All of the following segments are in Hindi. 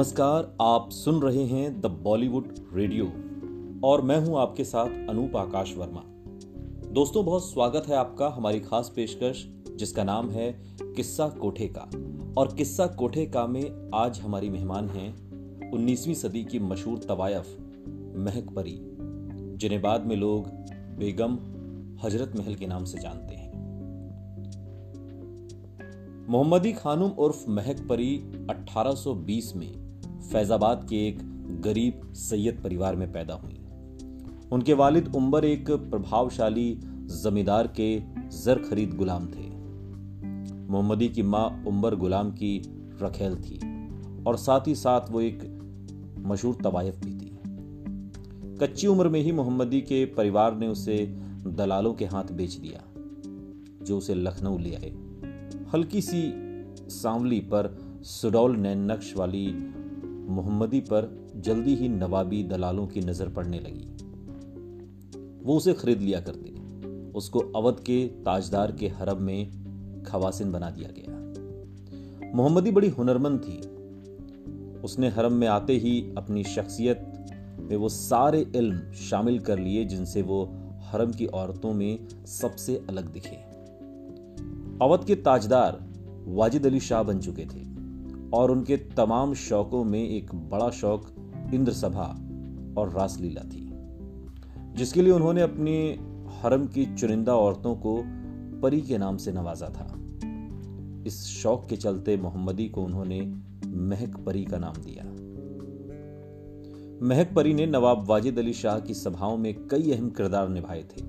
नमस्कार, आप सुन रहे हैं द बॉलीवुड रेडियो और मैं हूँ आपके साथ अनूप आकाश वर्मा। दोस्तों, बहुत स्वागत है आपका हमारी खास पेशकश, जिसका नाम है किस्सा कोठे का। और किस्सा कोठे का में आज हमारी मेहमान हैं 19वीं सदी की मशहूर तवायफ, महक परी, जिन्हें बाद में लोग बेगम हज़रत महल के नाम से जानते हैं। मोहम्मदी खानुम उर्फ़ महक परी 1820 में फैजाबाद के एक गरीब सैयद परिवार में पैदा हुई। उनके वालिद उम्बर एक प्रभावशाली जमींदार के जर खरीद गुलाम थे। मोहम्मदी की माँ उम्बर गुलाम की रखेल थी और साथ ही साथ वो एक मशहूर तवायफ भी थी। कच्ची उम्र में ही मोहम्मदी के परिवार ने उसे दलालों के हाथ बेच दिया, जो उसे लखनऊ ले आए। हल्की सी सांवली पर सुडौल नैन नक्श वाली मोहम्मदी पर जल्दी ही नवाबी दलालों की नज़र पड़ने लगी। वो उसे खरीद लिया करते उसको अवध के ताजदार के हरब में खवासिन बना दिया गया। मोहम्मदी बड़ी हुनरमंद थी। उसने हरम में आते ही अपनी शख्सियत में वो सारे इल्म शामिल कर लिए जिनसे वो हरम की औरतों में सबसे अलग दिखे। अवध के ताजदार वाजिद अली शाह बन चुके थे। और उनके तमाम शौकों में एक बड़ा शौक इंद्र सभा और रासलीला थी, जिसके लिए उन्होंने अपनी हरम की चुनिंदा औरतों को परी के नाम से नवाजा था। इस शौक के चलते मोहम्मदी को उन्होंने महक परी का नाम दिया। महक परी ने नवाब वाजिद अली शाह की सभाओं में कई अहम किरदार निभाए थे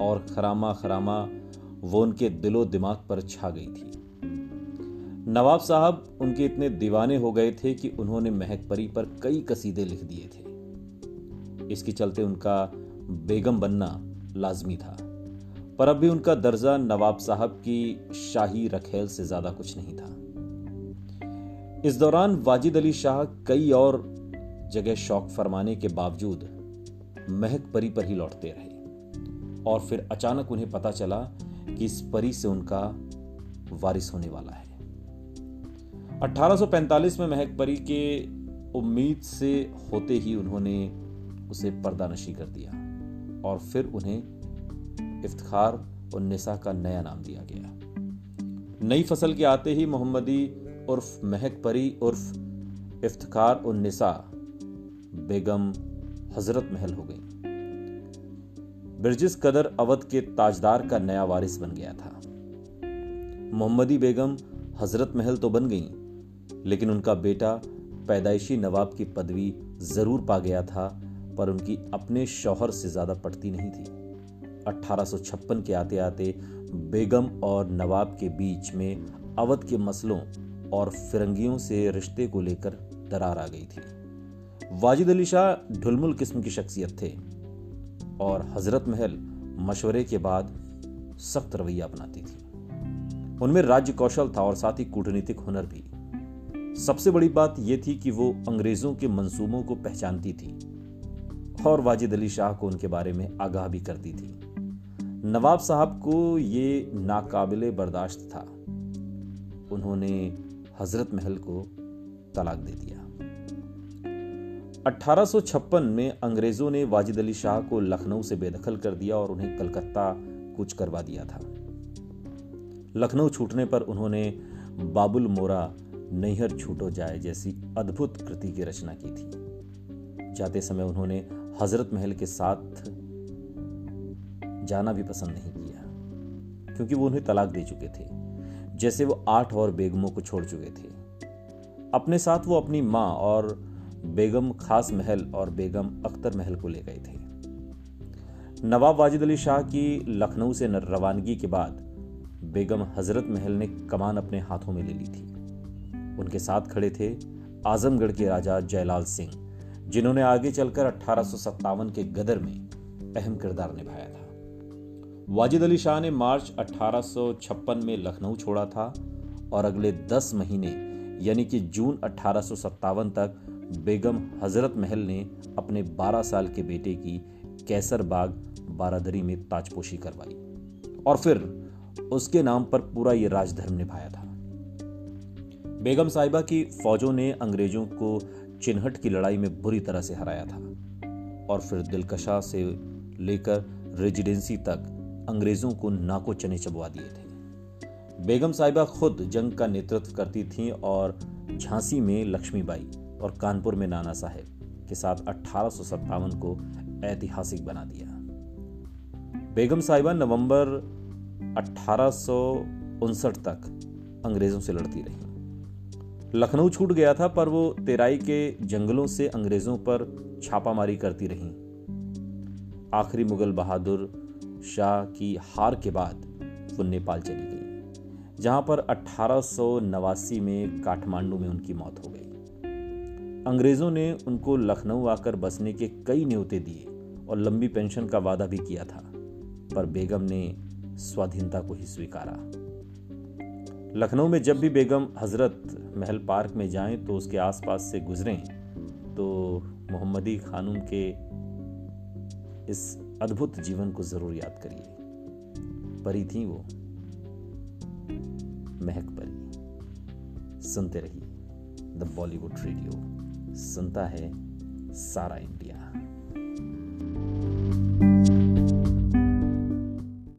और खरामा खरामा वो उनके दिलो दिमाग पर छा गई थी। नवाब साहब उनके इतने दीवाने हो गए थे कि उन्होंने महक परी पर कई कसीदे लिख दिए थे। इसके चलते उनका बेगम बनना लाजमी था। पर अब भी उनका दर्जा नवाब साहब की शाही रखेल से ज़्यादा कुछ नहीं था। इस दौरान वाजिद अली शाह कई और जगह शौक फरमाने के बावजूद महक परी पर ही लौटते रहे। और फिर अचानक उन्हें पता चला कि इस परी से उनका वारिस होने वाला है। 1845 में महक परी के उम्मीद से होते ही उन्होंने उसे पर्दा नशी कर दिया और फिर उन्हें इफ्तार और निसा का नया नाम दिया गया। नई फ़सल के आते ही मोहम्मदी उर्फ़ महक परी उर्फ़ इफ्तार और निसा बेगम हज़रत महल हो गई। बिरजिस कदर अवध के ताजदार का नया वारिस बन गया था। मोहम्मदी बेगम हज़रत महल तो बन गई लेकिन उनका बेटा पैदाइशी नवाब की पदवी ज़रूर पा गया था, पर उनकी अपने शौहर से ज़्यादा पटती नहीं थी। 1856 के आते आते बेगम और नवाब के बीच में अवध के मसलों और फिरंगियों से रिश्ते को लेकर दरार आ गई थी। वाजिद अली शाह ढुलमुल किस्म की शख्सियत थे और हज़रत महल मशवरे के बाद सख्त रवैया अपनाती थी। उनमें राज्य कौशल था और साथ ही कूटनीतिक हुनर भी। सबसे बड़ी बात यह थी कि वो अंग्रेज़ों के मंसूबों को पहचानती थी और वाजिद अली शाह को उनके बारे में आगाह भी करती थी। नवाब साहब को ये नाकाबिले बर्दाश्त था। उन्होंने हज़रत महल को तलाक दे दिया। 1856 में अंग्रेज़ों ने वाजिद अली शाह को लखनऊ से बेदखल कर दिया और उन्हें कलकत्ता कुछ करवा दिया था। लखनऊ छूटने पर उन्होंने बाबुल मोरा नैहर छूटो जाए जैसी अद्भुत कृति की रचना की थी। जाते समय उन्होंने हज़रत महल के साथ जाना भी पसंद नहीं किया, क्योंकि वो उन्हें तलाक दे चुके थे, जैसे वो आठ और बेगमों को छोड़ चुके थे। अपने साथ वो अपनी माँ और बेगम खास महल और बेगम अख्तर महल को ले गए थे। नवाब वाजिद अली शाह की लखनऊ से रवानगी के बाद बेगम हज़रत महल ने कमान अपने हाथों में ले ली थी। उनके साथ खड़े थे आजमगढ़ के राजा जयलाल सिंह, जिन्होंने आगे चलकर अठारह के गदर में अहम किरदार निभाया था। वाजिद अली शाह ने मार्च 1856 में लखनऊ छोड़ा था और अगले 10 महीने, यानी कि जून अठारह तक, बेगम हज़रत महल ने अपने 12 साल के बेटे की कैसर बाग बारादरी में ताजपोशी करवाई और फिर उसके नाम पर पूरा ये राजधर्म निभाया था। बेगम साहिबा की फौजों ने अंग्रेज़ों को चिन्हट की लड़ाई में बुरी तरह से हराया था और फिर दिलकशा से लेकर रेजिडेंसी तक अंग्रेज़ों को नाको चने चबवा दिए थे। बेगम साहिबा खुद जंग का नेतृत्व करती थीं और झांसी में लक्ष्मीबाई और कानपुर में नाना साहेब के साथ अठारह को ऐतिहासिक बना दिया। बेगम साहिबा नवंबर अठारह सौ उनसठ तक अंग्रेज़ों से लड़ती रही। लखनऊ छूट गया था, पर वो तेराई के जंगलों से अंग्रेज़ों पर छापामारी करती रही। आखिरी मुगल बहादुर शाह की हार के बाद वो नेपाल चली गई, जहाँ पर अठारह सौ नवासी में काठमांडू में उनकी मौत हो गई। अंग्रेज़ों ने उनको लखनऊ आकर बसने के कई न्योते दिए और लंबी पेंशन का वादा भी किया था, पर बेगम ने स्वाधीनता को ही स्वीकारा। लखनऊ में जब भी बेगम हज़रत महल पार्क में जाएँ तो उसके आसपास से गुजरें तो मोहम्मदी खानूम के इस अद्भुत जीवन को ज़रूर याद करिए। परी थी वो, महक परी। सुनते रहिए द बॉलीवुड रेडियो सुनता है सारा इंडिया।